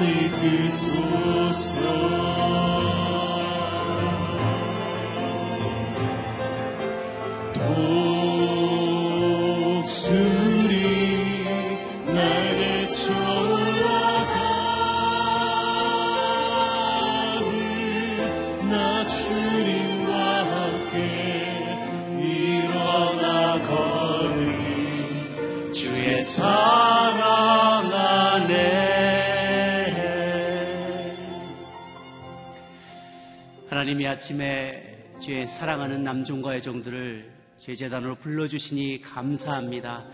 하 아침에 주의 사랑하는 남종과 여종들을 제 재단으로 불러주시니 감사합니다.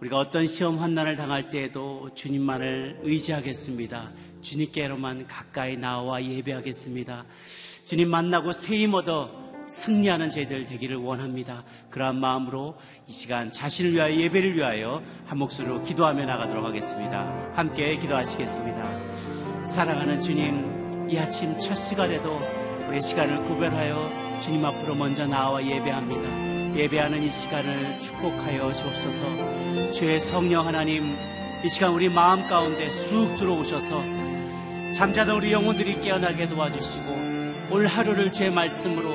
우리가 어떤 시험 환난을 당할 때에도 주님만을 의지하겠습니다. 주님께로만 가까이 나와 예배하겠습니다. 주님 만나고 새힘 얻어 승리하는 저희들 되기를 원합니다. 그러한 마음으로 이 시간 자신을 위하여 예배를 위하여 한 목소리로 기도하며 나가도록 하겠습니다. 함께 기도하시겠습니다. 사랑하는 주님, 이 아침 첫 시간에도 우리 시간을 구별하여 주님 앞으로 먼저 나와 예배합니다. 예배하는 이 시간을 축복하여 주옵소서. 주의 성령 하나님, 이 시간 우리 마음 가운데 쑥 들어오셔서 잠자던 우리 영혼들이 깨어나게 도와주시고 오늘 하루를 주의 말씀으로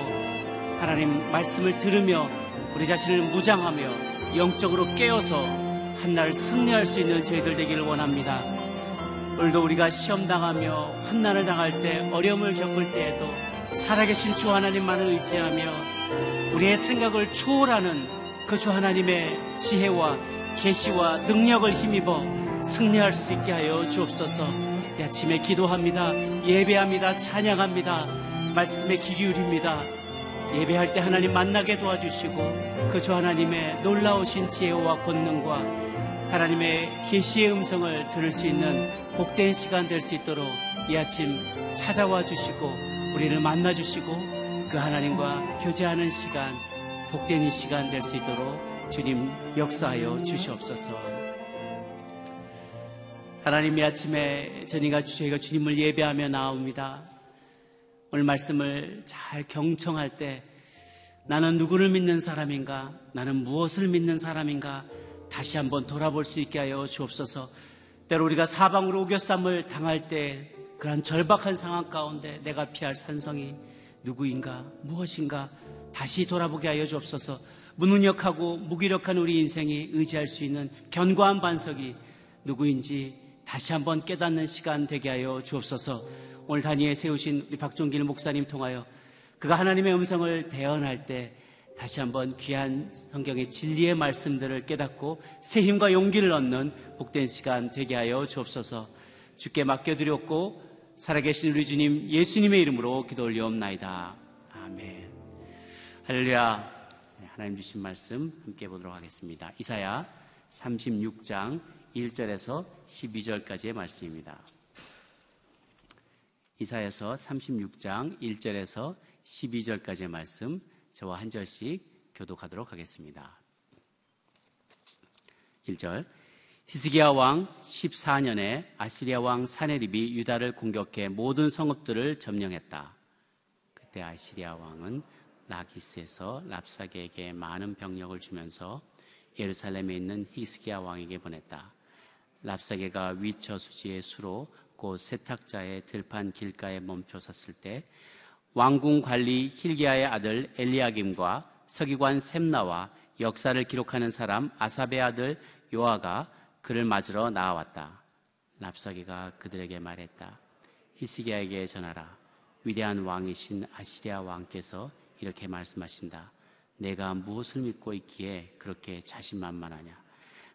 하나님 말씀을 들으며 우리 자신을 무장하며 영적으로 깨어서 한날 승리할 수 있는 저희들 되기를 원합니다. 오늘도 우리가 시험 당하며 환난을 당할 때 어려움을 겪을 때에도 살아계신 주 하나님만을 의지하며 우리의 생각을 초월하는 그 주 하나님의 지혜와 계시와 능력을 힘입어 승리할 수 있게 하여 주옵소서. 이 아침에 기도합니다. 예배합니다. 찬양합니다. 말씀에 귀 기울입니다. 예배할 때 하나님 만나게 도와주시고 그 주 하나님의 놀라우신 지혜와 권능과 하나님의 계시의 음성을 들을 수 있는 복된 시간 될 수 있도록 이 아침 찾아와 주시고 우리를 만나 주시고 그 하나님과 교제하는 시간 복된 이 시간 될 수 있도록 주님 역사하여 주시옵소서. 하나님 이 아침에 저희가, 저희가 주님을 예배하며 나옵니다. 오늘 말씀을 잘 경청할 때 나는 누구를 믿는 사람인가? 나는 무엇을 믿는 사람인가? 다시 한번 돌아볼 수 있게 하여 주옵소서. 때로 우리가 사방으로 오겨쌈을 당할 때 그런 절박한 상황 가운데 내가 피할 산성이 누구인가? 무엇인가? 다시 돌아보게 하여 주옵소서. 무능력하고 무기력한 우리 인생이 의지할 수 있는 견고한 반석이 누구인지 다시 한번 깨닫는 시간 되게 하여 주옵소서. 오늘 단위에 세우신 우리 박종길 목사님 통하여 그가 하나님의 음성을 대언할 때 다시 한번 귀한 성경의 진리의 말씀들을 깨닫고 새 힘과 용기를 얻는 복된 시간 되게 하여 주옵소서. 주께 맡겨드렸고 살아계신 우리 주님 예수님의 이름으로 기도 올리옵나이다. 아멘. 할렐루야. 네, 하나님 주신 말씀 함께 보도록 하겠습니다. 이사야 36장 1절에서 12절까지의 말씀입니다. 이사에서 36장 1절에서 12절까지의 말씀 저와 한 절씩 교독하도록 하겠습니다. 1절 히스기야 왕 14년에 아시리아 왕 사네립이 유다를 공격해 모든 성읍들을 점령했다. 그때 아시리아 왕은 라기스에서 랍사게에게 많은 병력을 주면서 예루살렘에 있는 히스기야 왕에게 보냈다. 랍사게가 위처 수지의 수로 곧 세탁자의 들판 길가에 멈춰 섰을 때 왕궁 관리 힐기야의 아들 엘리야김과 서기관 셈나와 역사를 기록하는 사람 아삽의 아들 요아가 그를 맞으러 나와왔다. 랍사기가 그들에게 말했다. 히스기야에게 전하라. 위대한 왕이신 아시리아 왕께서 이렇게 말씀하신다. 내가 무엇을 믿고 있기에 그렇게 자신만만하냐?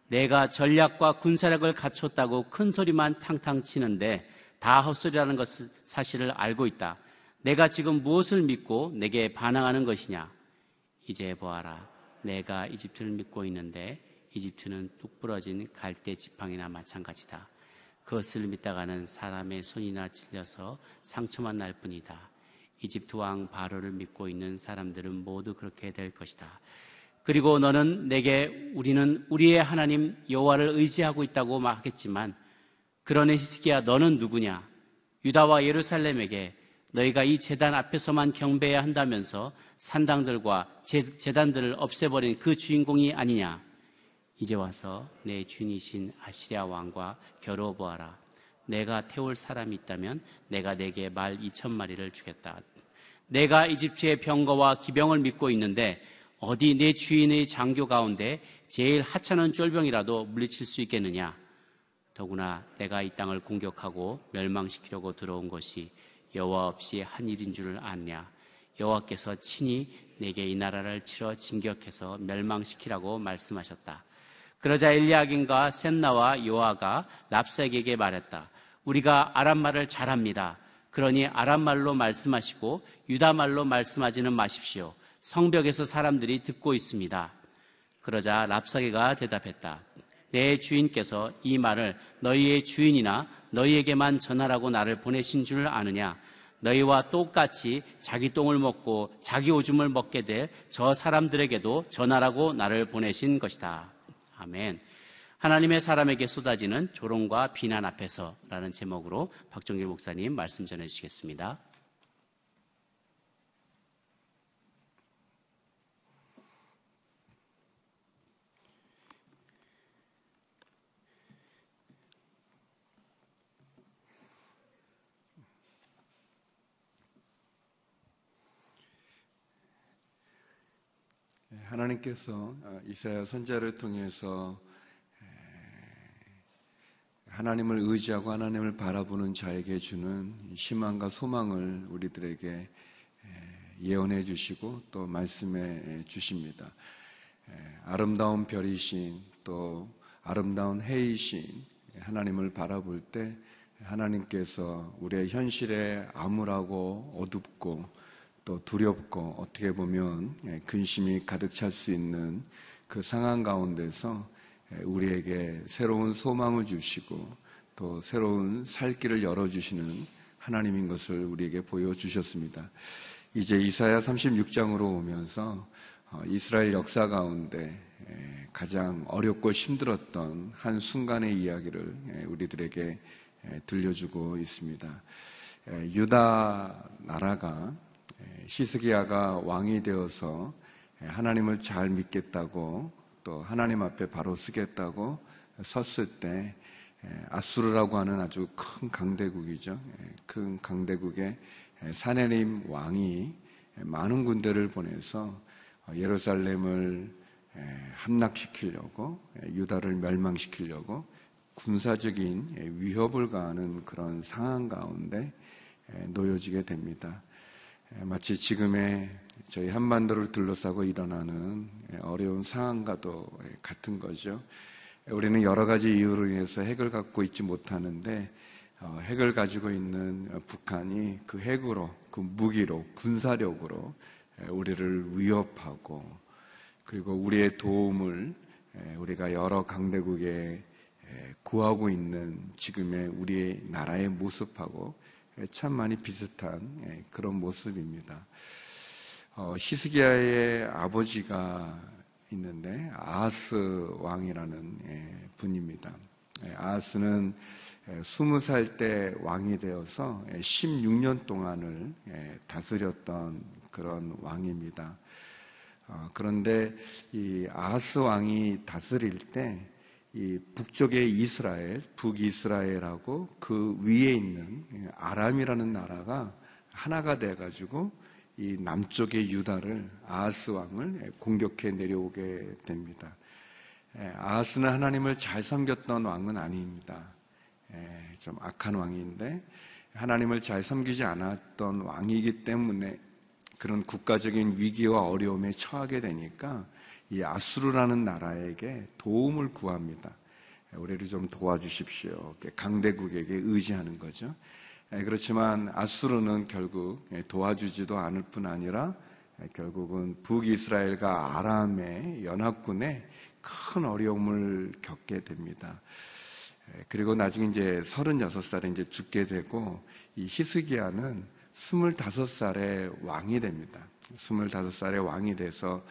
내가 전략과 군사력을 갖췄다고 큰 소리만 탕탕 치는데 다 헛소리라는 것을 사실을 알고 있다. 내가 지금 무엇을 믿고 내게 반항하는 것이냐? 이제 보아라. 내가 이집트를 믿고 있는데 이집트는 뚝 부러진 갈대 지팡이나 마찬가지다. 그것을 믿다가는 사람의 손이나 찔려서 상처만 날 뿐이다. 이집트 왕 바로를 믿고 있는 사람들은 모두 그렇게 될 것이다. 그리고 너는 내게 우리는 우리의 하나님 여호와를 의지하고 있다고 말하겠지만 그러네 히스기야 너는 누구냐? 유다와 예루살렘에게 너희가 이 재단 앞에서만 경배해야 한다면서 산당들과 재, 단들을 없애버린 그 주인공이 아니냐? 이제 와서 내 주인이신 아시리아 왕과 겨루어 보아라. 내가 태울 사람이 있다면 내가 내게 말 2천 마리를 주겠다. 내가 이집트의 병거와 기병을 믿고 있는데 어디 내 주인의 장교 가운데 제일 하찮은 쫄병이라도 물리칠 수 있겠느냐? 더구나 내가 이 땅을 공격하고 멸망시키려고 들어온 것이 여호와 없이 한 일인 줄을 아냐? 여호와께서 친히 내게 이 나라를 치러 진격해서 멸망시키라고 말씀하셨다. 그러자 엘리야긴과 셋나와 요아가 랍사에게 말했다. 우리가 아람말을 잘합니다. 그러니 아람말로 말씀하시고 유다말로 말씀하지는 마십시오. 성벽에서 사람들이 듣고 있습니다. 그러자 랍사게가 대답했다. 내 주인께서 이 말을 너희의 주인이나 너희에게만 전하라고 나를 보내신 줄 아느냐? 너희와 똑같이 자기 똥을 먹고 자기 오줌을 먹게 될 저 사람들에게도 전하라고 나를 보내신 것이다. 아멘. 하나님의 사람에게 쏟아지는 조롱과 비난 앞에서라는 제목으로 박종길 목사님 말씀 전해 주시겠습니다. 하나님께서 어, 이사야 선자를 통해서 하나님을 의지하고 하나님을 바라보는 자에게 주는 희망과 소망을 우리들에게 예언해 주시고 또 말씀해 주십니다. 아름다운 별이신 또 아름다운 해이신 하나님을 바라볼 때 하나님께서 우리의 현실에 암울하고 어둡고 또 두렵고 어떻게 보면 근심이 가득 찰 수 있는 그 상황 가운데서 우리에게 새로운 소망을 주시고 또 새로운 살 길을 열어주시는 하나님인 것을 우리에게 보여주셨습니다. 이제 이사야 36장으로 오면서 어, 이스라엘 역사 가운데 가장 어렵고 힘들었던 한 순간의 이야기를 우리들에게 들려주고 있습니다. 유다 나라가 시스기야가 왕이 되어서 하나님을 잘 믿겠다고 또 하나님 앞에 바로 쓰겠다고 섰을 때 아수르라고 하는 아주 큰 강대국이죠. 큰 강대국의 사내림 왕이 많은 군대를 보내서 예루살렘을 함락시키려고 유다를 멸망시키려고 군사적인 위협을 가하는 그런 상황 가운데 놓여지게 됩니다. 마치 지금의 저희 한반도를 둘러싸고 일어나는 어려운 상황과도 같은 거죠. 우리는 여러 가지 이유로 인해서 핵을 갖고 있지 못하는데 어, 핵을 가지고 있는 북한이 그 핵으로, 그 무기로, 군사력으로 우리를 위협하고 그리고 우리의 도움을 우리가 여러 강대국에 구하고 있는 지금의 우리의 나라의 모습하고 참 많이 비슷한 그런 모습입니다. 어, 히스기야의 아버지가 있는데 아하스 왕이라는 예, 분입니다. 예, 아하스는 20살 예, 때 왕이 되어서 16년 동안을 다스렸던 그런 왕입니다. 어, 그런데 이 아하스 왕이 다스릴 때 이 북쪽의 이스라엘, 북이스라엘하고 그 위에 있는 아람이라는 나라가 하나가 돼가지고 이 남쪽의 유다를 아하스 왕을 공격해 내려오게 됩니다. 아하스는 하나님을 잘 섬겼던 왕은 아닙니다. 좀 악한 왕인데 하나님을 잘 섬기지 않았던 왕이기 때문에 그런 국가적인 위기와 어려움에 처하게 되니까 이 아수르라는 나라에게 도움을 구합니다. 우리를 좀 도와주십시오. 강대국에게 의지하는 거죠. 예, 그렇지만 아수르는 결국 예, 도와주지도 않을 뿐 아니라 예, 결국은 북이스라엘과 아람의 연합군에 큰 어려움을 겪게 됩니다. 그리고 나중에 이제 36살에 이제 죽게 되고 이 히스기야는 25살에 왕이 됩니다. 25살에 왕이 돼서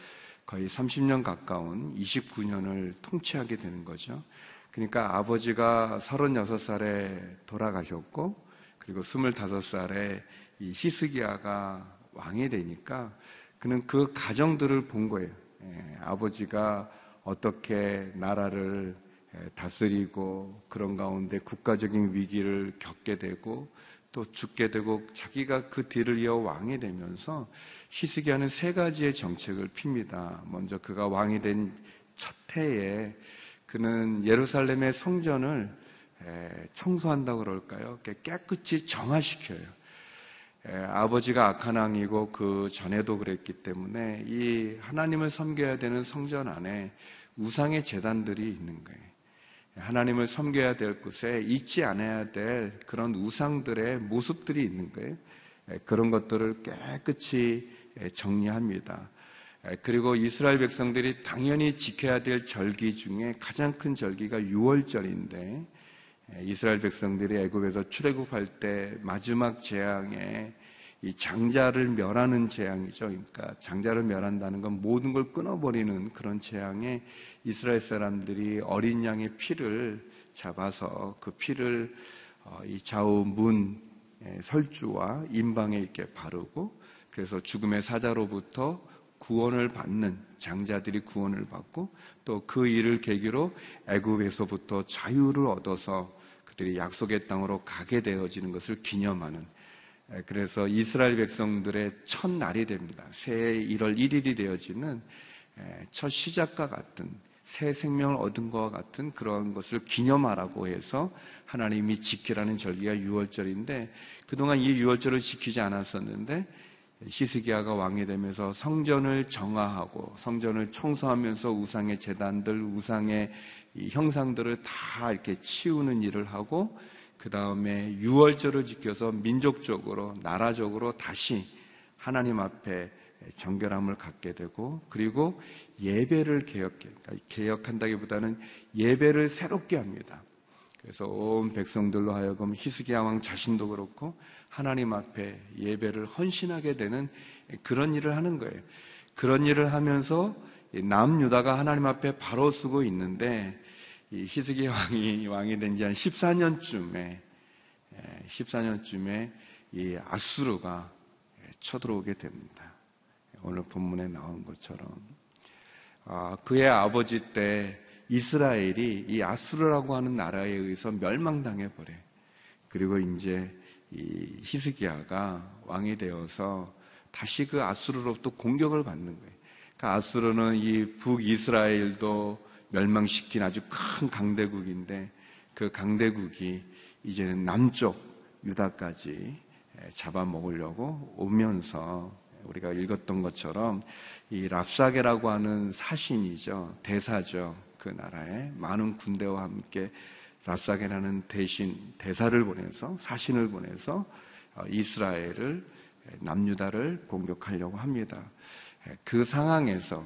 거의 30년 가까운 29년을 통치하게 되는 거죠. 그러니까 아버지가 36살에 돌아가셨고 그리고 25살에 이 히스기야가 왕이 되니까 그는 그 가정들을 본 거예요. 예, 아버지가 어떻게 나라를 예, 다스리고 그런 가운데 국가적인 위기를 겪게 되고 또 죽게 되고 자기가 그 뒤를 이어 왕이 되면서 히스기야는 세 가지의 정책을 핍니다. 먼저 그가 왕이 된 첫 해에 그는 예루살렘의 성전을 청소한다고 그럴까요? 깨끗이 정화시켜요. 아버지가 악한 왕이고 그 전에도 그랬기 때문에 이 하나님을 섬겨야 되는 성전 안에 우상의 재단들이 있는 거예요. 하나님을 섬겨야 될 곳에 잊지 않아야 될 그런 우상들의 모습들이 있는 거예요. 그런 것들을 깨끗이 정리합니다. 그리고 이스라엘 백성들이 당연히 지켜야 될 절기 중에 가장 큰 절기가 6월절인데 이스라엘 백성들이 애굽에서 출애굽할 때 마지막 재앙에 이 장자를 멸하는 재앙이죠. 그러니까 장자를 멸한다는 건 모든 걸 끊어버리는 그런 재앙에 이스라엘 사람들이 어린 양의 피를 잡아서 그 피를 어, 이 좌우 문 설주와 임방에 이렇게 바르고 그래서 죽음의 사자로부터 구원을 받는 장자들이 구원을 받고 또 그 일을 계기로 애굽에서부터 자유를 얻어서 그들이 약속의 땅으로 가게 되어지는 것을 기념하는 그래서 이스라엘 백성들의 첫 날이 됩니다. 새해 1월 1일이 되어지는 첫 시작과 같은 새 생명을 얻은 것과 같은 그런 것을 기념하라고 해서 하나님이 지키라는 절기가 6월절인데 그동안 이 6월절을 지키지 않았었는데 히스기야가 왕이 되면서 성전을 정화하고 성전을 청소하면서 우상의 재단들, 우상의 형상들을 다 이렇게 치우는 일을 하고 그 다음에 6월절을 지켜서 민족적으로 나라적으로 다시 하나님 앞에 정결함을 갖게 되고 그리고 예배를 개혁, 그러니까 개혁한다기보다는 예배를 새롭게 합니다. 그래서 온 백성들로 하여금 히스기야 왕 자신도 그렇고 하나님 앞에 예배를 헌신하게 되는 그런 일을 하는 거예요. 그런 일을 하면서 남유다가 하나님 앞에 바로 쓰고 있는데 히스기 왕이 왕이 된 지 한 14년쯤에 14년쯤에 이 아수르가 쳐들어오게 됩니다. 오늘 본문에 나온 것처럼 아, 그의 아버지 때 이스라엘이 이 아수르라고 하는 나라에 의해서 멸망당해 버려. 그리고 이제 이 히스기야가 왕이 되어서 다시 그 아수르로부터 공격을 받는 거예요. 그 아수르는 이 북이스라엘도 멸망시킨 아주 큰 강대국인데 그 강대국이 이제는 남쪽 유다까지 잡아먹으려고 오면서 우리가 읽었던 것처럼 이 랍사게라고 하는 사신이죠. 대사죠. 그 나라에 많은 군대와 함께 랍사게라는 대신 대사를 보내서 사신을 보내서 어, 이스라엘을 남유다를 공격하려고 합니다. 그 상황에서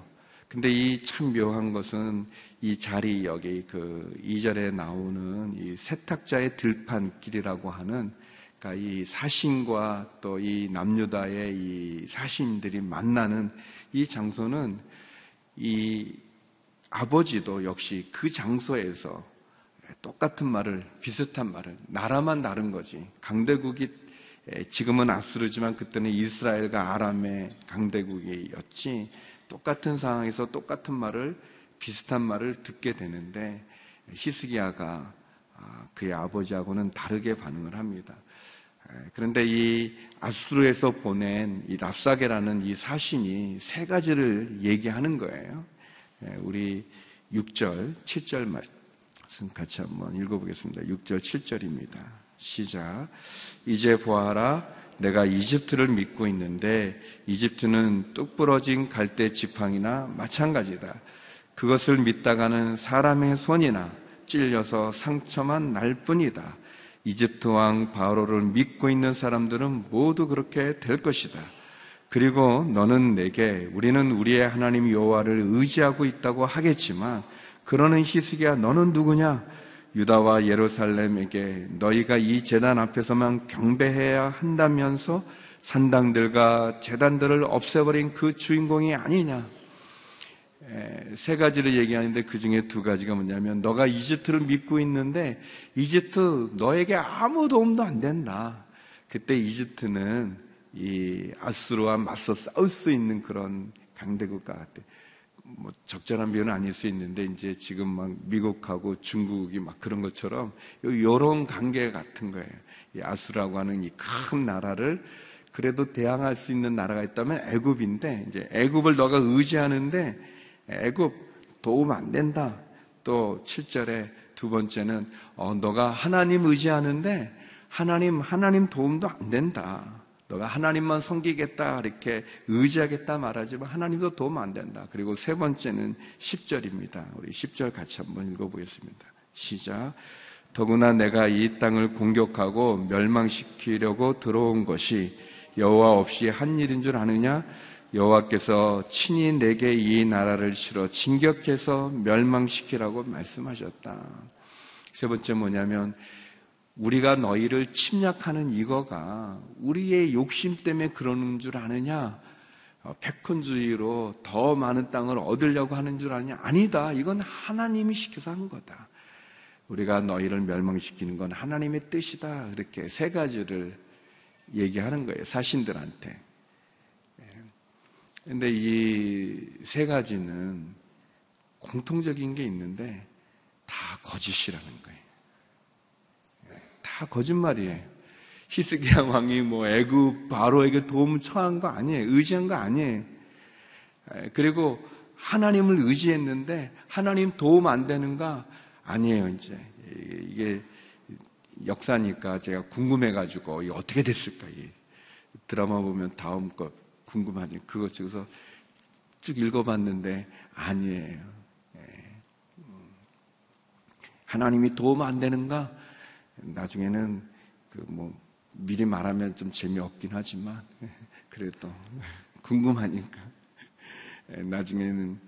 근데 이 참 묘한 것은 이 자리 여기 그 2절에 나오는 이 세탁자의 들판길이라고 하는 그러니까 이 사신과 또 이 남유다의 이 사신들이 만나는 이 장소는 이 아버지도 역시 그 장소에서 똑같은 말을 비슷한 말을 나라만 다른 거지 강대국이 지금은 아수르지만 그때는 이스라엘과 아람의 강대국이었지 똑같은 상황에서 똑같은 말을 비슷한 말을 듣게 되는데 히스기야가 아, 그의 아버지하고는 다르게 반응을 합니다. 그런데 이 아수르에서 보낸 이 랍사게라는 이 사신이 세 가지를 얘기하는 거예요. 우리 6절, 7절 말씀 같이 한번 읽어보겠습니다. 6절, 7절입니다. 시작. 이제 보아라. 내가 이집트를 믿고 있는데 이집트는 뚝 부러진 갈대 지팡이나 마찬가지다. 그것을 믿다가는 사람의 손이나 찔려서 상처만 날 뿐이다. 이집트 왕 바로를 믿고 있는 사람들은 모두 그렇게 될 것이다. 그리고 너는 내게 우리는 우리의 하나님 여호와를 의지하고 있다고 하겠지만 그러는 히스기야 너는 누구냐? 유다와 예루살렘에게 너희가 이 재단 앞에서만 경배해야 한다면서 산당들과 재단들을 없애버린 그 주인공이 아니냐? 세 가지를 얘기하는데 그 중에 두 가지가 뭐냐면 너가 이집트를 믿고 있는데 이집트 너에게 아무 도움도 안 된다. 그때 이집트는 이 아수르와 맞서 싸울 수 있는 그런 강대국과 같아. 뭐 적절한 비유는 아닐 수 있는데 이제 지금 막 미국하고 중국이 막 그런 것처럼 요런 관계 같은 거예요. 이 아수라고 하는 이 큰 나라를 그래도 대항할 수 있는 나라가 있다면 애굽인데 이제 애굽을 너가 의지하는데 애굽 도움 안 된다. 또 7절에 두 번째는 어, 너가 하나님 의지하는데 하나님 하나님 도움도 안 된다. 너가 하나님만 섬기겠다 이렇게 의지하겠다 말하지만 하나님도 도움 안 된다. 그리고 세 번째는 10절입니다. 우리 10절 같이 한번 읽어보겠습니다. 시작. 더구나 내가 이 땅을 공격하고 멸망시키려고 들어온 것이 여호와 없이 한 일인 줄 아느냐? 여호와께서 친히 내게 이 나라를 실어 진격해서 멸망시키라고 말씀하셨다. 세 번째 뭐냐면 우리가 너희를 침략하는 이거가 우리의 욕심 때문에 그러는 줄 아느냐? 어, 백헌주의로 더 많은 땅을 얻으려고 하는 줄 아느냐? 아니다. 이건 하나님이 시켜서 한 거다. 우리가 너희를 멸망시키는 건 하나님의 뜻이다. 그렇게 세 가지를 얘기하는 거예요. 사신들한테. 근데 이 세 가지는 공통적인 게 있는데 다 거짓이라는 거예요. 다 거짓말이에요. 히스기야 왕이 뭐 애굽 바로에게 도움 청한 거 아니에요. 의지한 거 아니에요. 그리고 하나님을 의지했는데 하나님 도움 안 되는가 아니에요. 이제 이게 역사니까 제가 궁금해가지고 어떻게 됐을까 드라마 보면 다음 거 궁금하지. 그거 찍어서 쭉 읽어봤는데 아니에요. 음. 하나님이 도움 안 되는가? 나중에는 그 뭐 미리 말하면 좀 재미없긴 하지만 그래도 궁금하니까 나중에는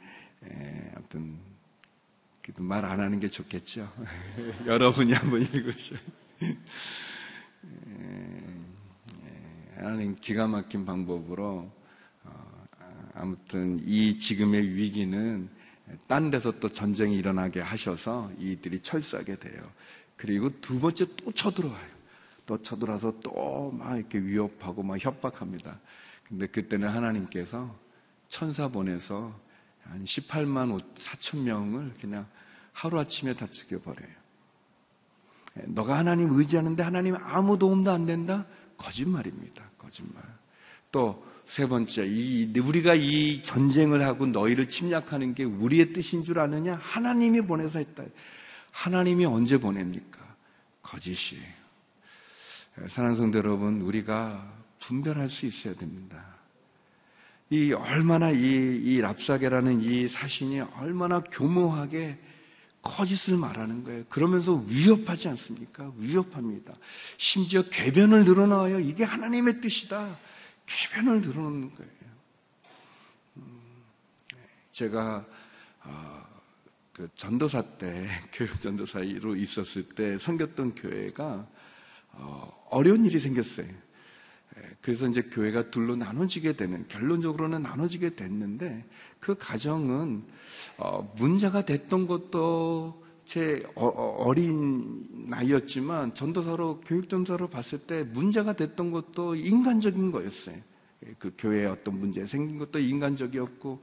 아무튼 말안 하는 게 좋겠죠. 여러분이 한번 읽으셔. 하나님 기가 막힌 방법으로 어, 아무튼 이 지금의 위기는 딴 데서 또 전쟁이 일어나게 하셔서 이들이 철수하게 돼요. 그리고 두 번째 또 쳐들어와요. 또 쳐들어와서 또 막 이렇게 위협하고 막 협박합니다. 근데 그때는 하나님께서 천사 보내서 한 18만 4천 명을 그냥 하루아침에 다 죽여버려요. 너가 하나님 의지하는데 하나님 아무 도움도 안 된다? 거짓말입니다. 거짓말. 또 세 번째, 이, 우리가 이 전쟁을 하고 너희를 침략하는 게 우리의 뜻인 줄 아느냐? 하나님이 보내서 했다. 하나님이 언제 보냅니까? 거짓이에요. 사랑하는 성도 여러분, 우리가 분별할 수 있어야 됩니다. 이 얼마나 이, 이 랍사게라는 이 사신이 얼마나 교묘하게 거짓을 말하는 거예요. 그러면서 위협하지 않습니까? 위협합니다. 심지어 궤변을 늘어나요. 이게 하나님의 뜻이다. 궤변을 늘어놓는 거예요. 음, 제가 어, 그 전도사 때 교육 전도사로 있었을 때 섬겼던 교회가 어, 어려운 일이 생겼어요. 그래서 이제 교회가 둘로 나눠지게 되는 결론적으로는 나눠지게 됐는데 그 가정은 어, 문제가 됐던 것도 제 어, 어린 나이였지만 전도사로 교육 전사로 봤을 때 문제가 됐던 것도 인간적인 거였어요. 그 교회에 어떤 문제 생긴 것도 인간적이었고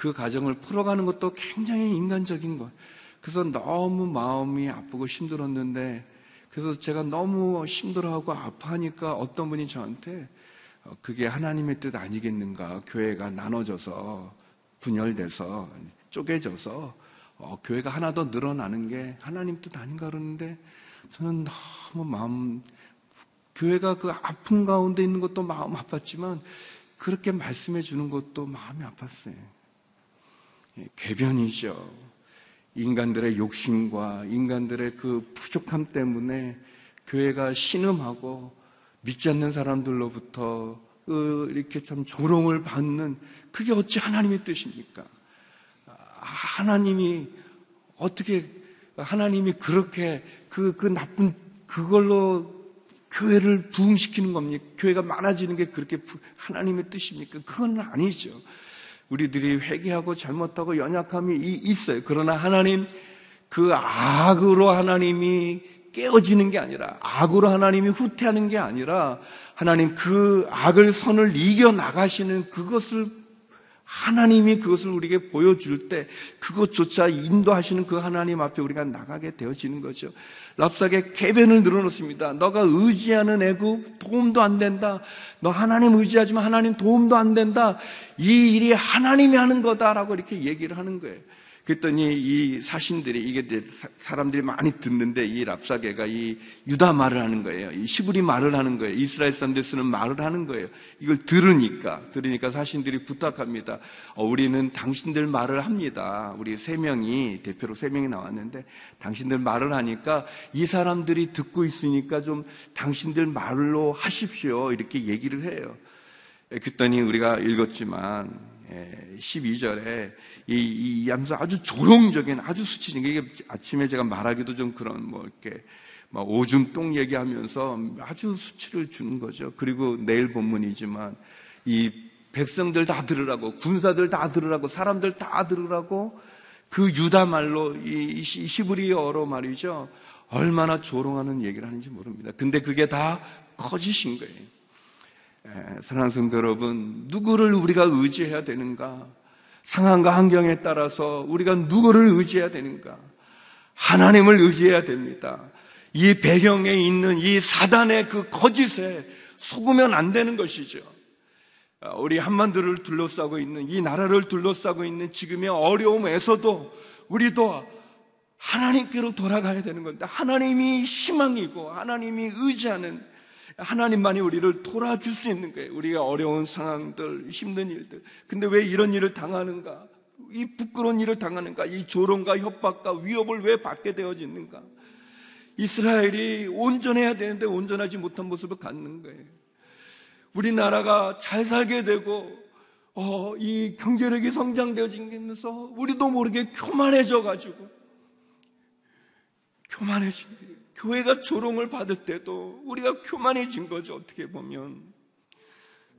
그 가정을 풀어가는 것도 굉장히 인간적인 것. 그래서 너무 마음이 아프고 힘들었는데 그래서 제가 너무 힘들어하고 아파하니까 어떤 분이 저한테 어, 그게 하나님의 뜻 아니겠는가? 교회가 나눠져서 분열돼서 쪼개져서 어, 교회가 하나 더 늘어나는 게 하나님 뜻 아닌가 그러는데 저는 너무 마음 교회가 그 아픈 가운데 있는 것도 마음 아팠지만 그렇게 말씀해 주는 것도 마음이 아팠어요. 예, 궤변이죠. 인간들의 욕심과 인간들의 그 부족함 때문에 교회가 신음하고 믿지 않는 사람들로부터 이렇게 참 조롱을 받는 그게 어찌 하나님의 뜻입니까? 하나님이 어떻게 하나님이 그렇게 그, 그 나쁜 그걸로 교회를 부흥시키는 겁니까? 교회가 많아지는 게 그렇게 하나님의 뜻입니까? 그건 아니죠. 우리들이 회개하고 잘못하고 연약함이 있어요. 그러나 하나님 그 악으로 하나님이 깨어지는 게 아니라 악으로 하나님이 후퇴하는 게 아니라 하나님 그 악을 선을 이겨 나가시는 그것을 하나님이 그것을 우리에게 보여줄 때 그것조차 인도하시는 그 하나님 앞에 우리가 나가게 되어지는 거죠. 랍삭의 개변을 늘어놓습니다. 너가 의지하는 애굽 도움도 안 된다. 너 하나님 의지하지만 하나님 도움도 안 된다. 이 일이 하나님이 하는 거다라고 이렇게 얘기를 하는 거예요. 그랬더니 이 사신들이 이게 사람들이 많이 듣는데 이 랍사게가 이 유다 말을 하는 거예요. 이 시브리 말을 하는 거예요. 이스라엘 사람들 쓰는 말을 하는 거예요. 이걸 들으니까 들으니까 사신들이 부탁합니다. 어, 우리는 당신들 말을 합니다. 우리 세 명이 대표로 세 명이 나왔는데 당신들 말을 하니까 이 사람들이 듣고 있으니까 좀 당신들 말로 하십시오. 이렇게 얘기를 해요. 그랬더니 우리가 읽었지만 12절에 이, 이 염소 아주 조롱적인 아주 수치적인 이게 아침에 제가 말하기도 좀 그런 뭐 이렇게 막 오줌 똥 얘기하면서 아주 수치를 주는 거죠. 그리고 내일 본문이지만 이 백성들 다 들으라고 군사들 다 들으라고 사람들 다 들으라고 그 유다 말로 이 시브리어로 말이죠. 얼마나 조롱하는 얘기를 하는지 모릅니다. 근데 그게 다 거짓인 거예요. 에, 사랑하는 성도 여러분, 누구를 우리가 의지해야 되는가? 상황과 환경에 따라서 우리가 누구를 의지해야 되는가? 하나님을 의지해야 됩니다. 이 배경에 있는 이 사단의 그 거짓에 속으면 안 되는 것이죠. 우리 한반도를 둘러싸고 있는 이 나라를 둘러싸고 있는 지금의 어려움에서도 우리도 하나님께로 돌아가야 되는 건데 하나님이 희망이고 하나님이 의지하는 하나님만이 우리를 돌아줄 수 있는 거예요. 우리가 어려운 상황들, 힘든 일들. 근데 왜 이런 일을 당하는가? 이 부끄러운 일을 당하는가? 이 조롱과 협박과 위협을 왜 받게 되어지는가? 이스라엘이 온전해야 되는데 온전하지 못한 모습을 갖는 거예요. 우리나라가 잘 살게 되고 어, 이 경제력이 성장되어지면서 우리도 모르게 교만해져 가지고 교만해진 거예요. 교회가 조롱을 받을 때도 우리가 교만해진 거죠. 어떻게 보면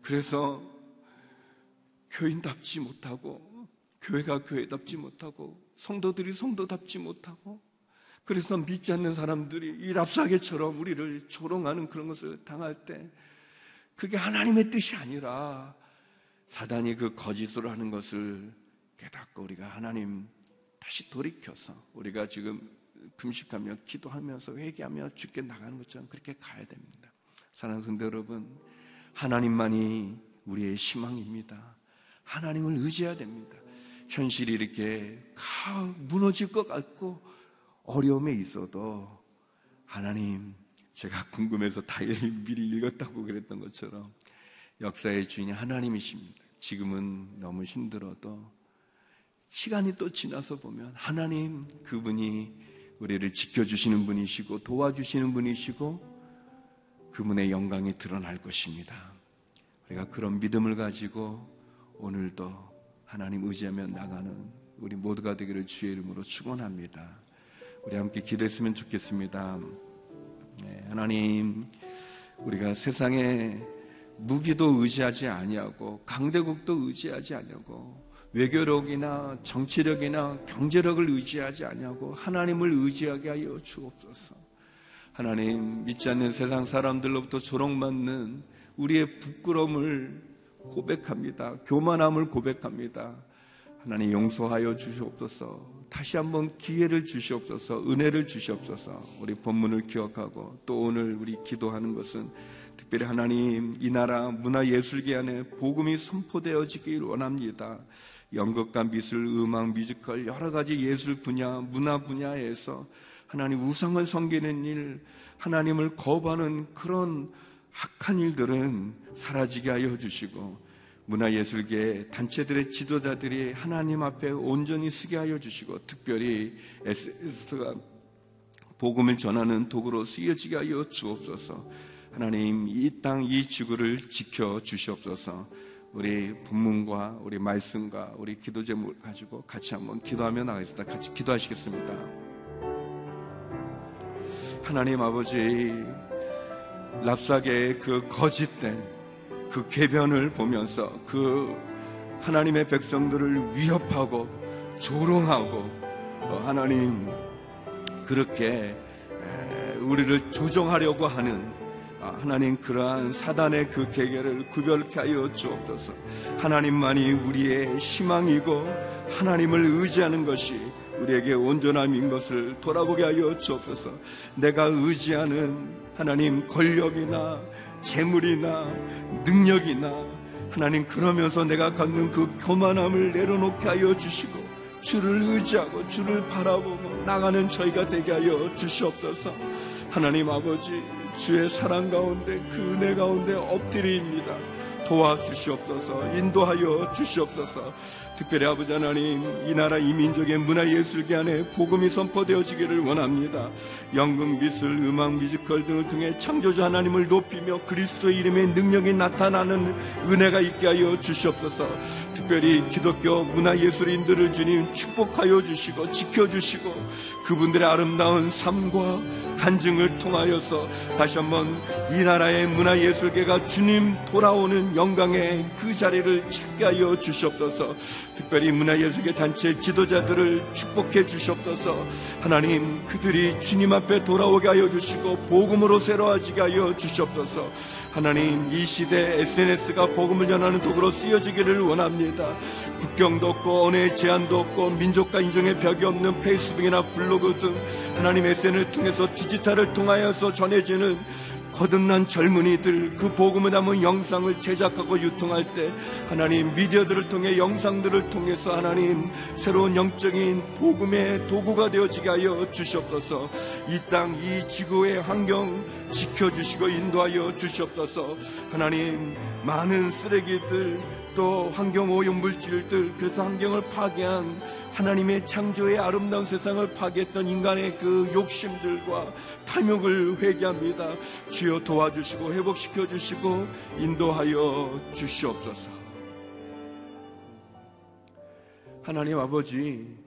그래서 교인답지 못하고 교회가 교회답지 못하고 성도들이 성도답지 못하고 그래서 믿지 않는 사람들이 이 랍사계처럼 우리를 조롱하는 그런 것을 당할 때 그게 하나님의 뜻이 아니라 사단이 그 거짓으로 하는 것을 깨닫고 우리가 하나님 다시 돌이켜서 우리가 지금 금식하며 기도하면서 회개하며 죽게 나가는 것처럼 그렇게 가야 됩니다. 사랑하는 성도 여러분, 하나님만이 우리의 희망입니다. 하나님을 의지해야 됩니다. 현실이 이렇게 무너질 것 같고 어려움에 있어도 하나님 제가 궁금해서 다 미리 읽었다고 그랬던 것처럼 역사의 주인이 하나님이십니다. 지금은 너무 힘들어도 시간이 또 지나서 보면 하나님 그분이 우리를 지켜주시는 분이시고 도와주시는 분이시고 그분의 영광이 드러날 것입니다. 우리가 그런 믿음을 가지고 오늘도 하나님 의지하며 나가는 우리 모두가 되기를 주의 이름으로 축원합니다. 우리 함께 기도했으면 좋겠습니다. 네, 하나님, 우리가 세상에 무기도 의지하지 아니하고 강대국도 의지하지 아니하고 외교력이나 정치력이나 경제력을 의지하지 아니하고 하나님을 의지하게 하여 주옵소서. 하나님 믿지 않는 세상 사람들로부터 조롱받는 우리의 부끄러움을 고백합니다. 교만함을 고백합니다. 하나님 용서하여 주시옵소서. 다시 한번 기회를 주시옵소서, 은혜를 주시옵소서. 우리 본문을 기억하고 또 오늘 우리 기도하는 것은 특별히 하나님 이 나라 문화예술계 안에 복음이 선포되어지길 원합니다. 연극과 미술, 음악, 뮤지컬 여러 가지 예술 분야, 문화 분야에서 하나님 우상을 섬기는 일, 하나님을 거부하는 그런 악한 일들은 사라지게 하여 주시고 문화예술계 단체들의 지도자들이 하나님 앞에 온전히 쓰게 하여 주시고 특별히 SS가 복음을 전하는 도구로 쓰여지게 하여 주옵소서. 하나님 이 땅 이 지구를 지켜 주시옵소서 우리 본문과 우리 말씀과 우리 기도 제목을 가지고 같이 한번 기도하며 나가겠습니다. 같이 기도하시겠습니다. 하나님 아버지 랍사계의 그 거짓된 그 궤변을 보면서 그 하나님의 백성들을 위협하고 조롱하고 어, 하나님 그렇게 우리를 조종하려고 하는 아, 하나님 그러한 사단의 그 계계를 구별케 하여 주옵소서. 하나님만이 우리의 희망이고 하나님을 의지하는 것이 우리에게 온전함인 것을 돌아보게 하여 주옵소서. 내가 의지하는 하나님 권력이나 재물이나 능력이나 하나님 그러면서 내가 갖는 그 교만함을 내려놓게 하여 주시고 주를 의지하고 주를 바라보고 나가는 저희가 되게 하여 주시옵소서 하나님 아버지 주의 사랑 가운데 그 은혜 가운데 엎드립니다. 도와주시옵소서 인도하여 주시옵소서 특별히 아버지 하나님 이 나라 이민족의 문화예술계 안에 복음이 선포되어지기를 원합니다. 연극 미술 음악 뮤지컬 등을 통해 창조주 하나님을 높이며 그리스도의 이름의 능력이 나타나는 은혜가 있게 하여 주시옵소서. 특별히 기독교 문화예술인들을 주님 축복하여 주시고 지켜주시고 그분들의 아름다운 삶과 간증을 통하여서 다시 한번 이 나라의 문화예술계가 주님 돌아오는 영광의 그 자리를 찾게 하여 주시옵소서 특별히 문화예술계 단체 지도자들을 축복해 주시옵소서 하나님 그들이 주님 앞에 돌아오게 하여 주시고 복음으로 새로워지게 하여 주시옵소서 하나님 이 시대 SNS가 복음을 전하는 도구로 쓰여지기를 원합니다. 국경도 없고 언어의 제한도 없고 민족과 인종의 벽이 없는 페이스북이나 블로그 등 하나님 SNS를 통해서 디지털을 통하여서 전해지는 거듭난 젊은이들 그 복음을 담은 영상을 제작하고 유통할 때 하나님 미디어들을 통해 영상들을 통해서 하나님 새로운 영적인 복음의 도구가 되어지게 하여 주시옵소서. 이 땅 이 지구의 환경 지켜주시고 인도하여 주시옵소서. 하나님 많은 쓰레기들 또 환경 오염 물질들 그래서 환경을 파괴한 하나님의 창조의 아름다운 세상을 파괴했던 인간의 그 욕심들과 탐욕을 회개합니다. 주여 도와주시고 회복시켜 주시고 인도하여 주시옵소서. 하나님 아버지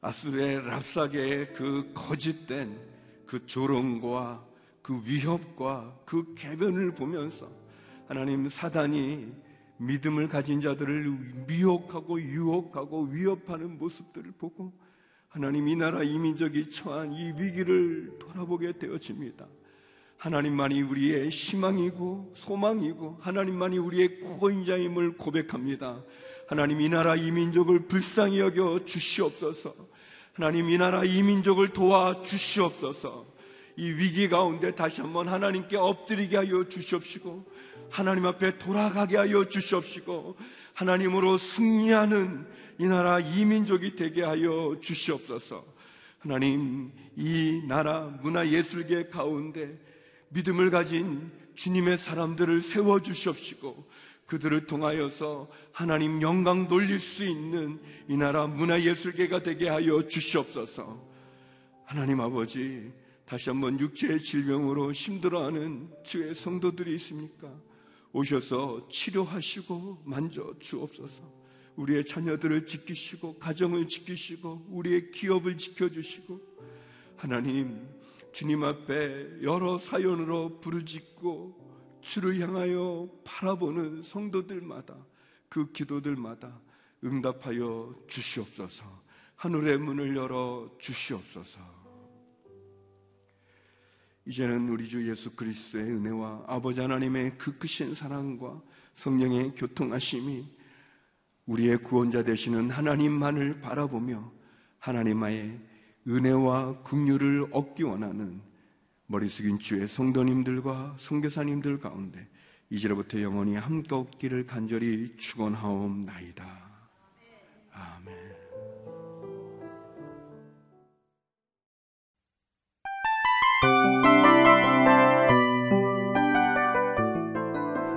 아수르의 랍사계의 그 거짓된 그 조롱과 그 위협과 그 개변을 보면서 하나님 사단이 믿음을 가진 자들을 미혹하고 유혹하고 위협하는 모습들을 보고 하나님 이 나라 이민족이 처한 이 위기를 돌아보게 되어집니다. 하나님만이 우리의 희망이고 소망이고 하나님만이 우리의 구원자임을 고백합니다. 하나님 이 나라 이민족을 불쌍히 여겨 주시옵소서. 하나님 이 나라 이민족을 도와 주시옵소서. 이 위기 가운데 다시 한번 하나님께 엎드리게 하여 주시옵시고 하나님 앞에 돌아가게 하여 주시옵시고 하나님으로 승리하는 이 나라 이민족이 되게 하여 주시옵소서. 하나님 이 나라 문화 예술계 가운데 믿음을 가진 주님의 사람들을 세워 주시옵시고 그들을 통하여서 하나님 영광 돌릴 수 있는 이 나라 문화 예술계가 되게 하여 주시옵소서. 하나님 아버지 다시 한번 육체의 질병으로 힘들어하는 주의 성도들이 있습니까? 오셔서 치료하시고 만져 주옵소서. 우리의 자녀들을 지키시고 가정을 지키시고 우리의 기업을 지켜주시고 하나님 주님 앞에 여러 사연으로 부르짖고 주를 향하여 바라보는 성도들마다 그 기도들마다 응답하여 주시옵소서. 하늘의 문을 열어 주시옵소서. 이제는 우리 주 예수 그리스도의 은혜와 아버지 하나님의 그 크신 사랑과 성령의 교통하심이 우리의 구원자 되시는 하나님만을 바라보며 하나님의 은혜와 국류를 얻기 원하는 머리 숙인 주의 성도님들과 성교사님들 가운데 이제로부터 영원히 함께 없기를 간절히 축원하옵나이다.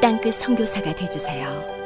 땅끝 성교사가 되주세요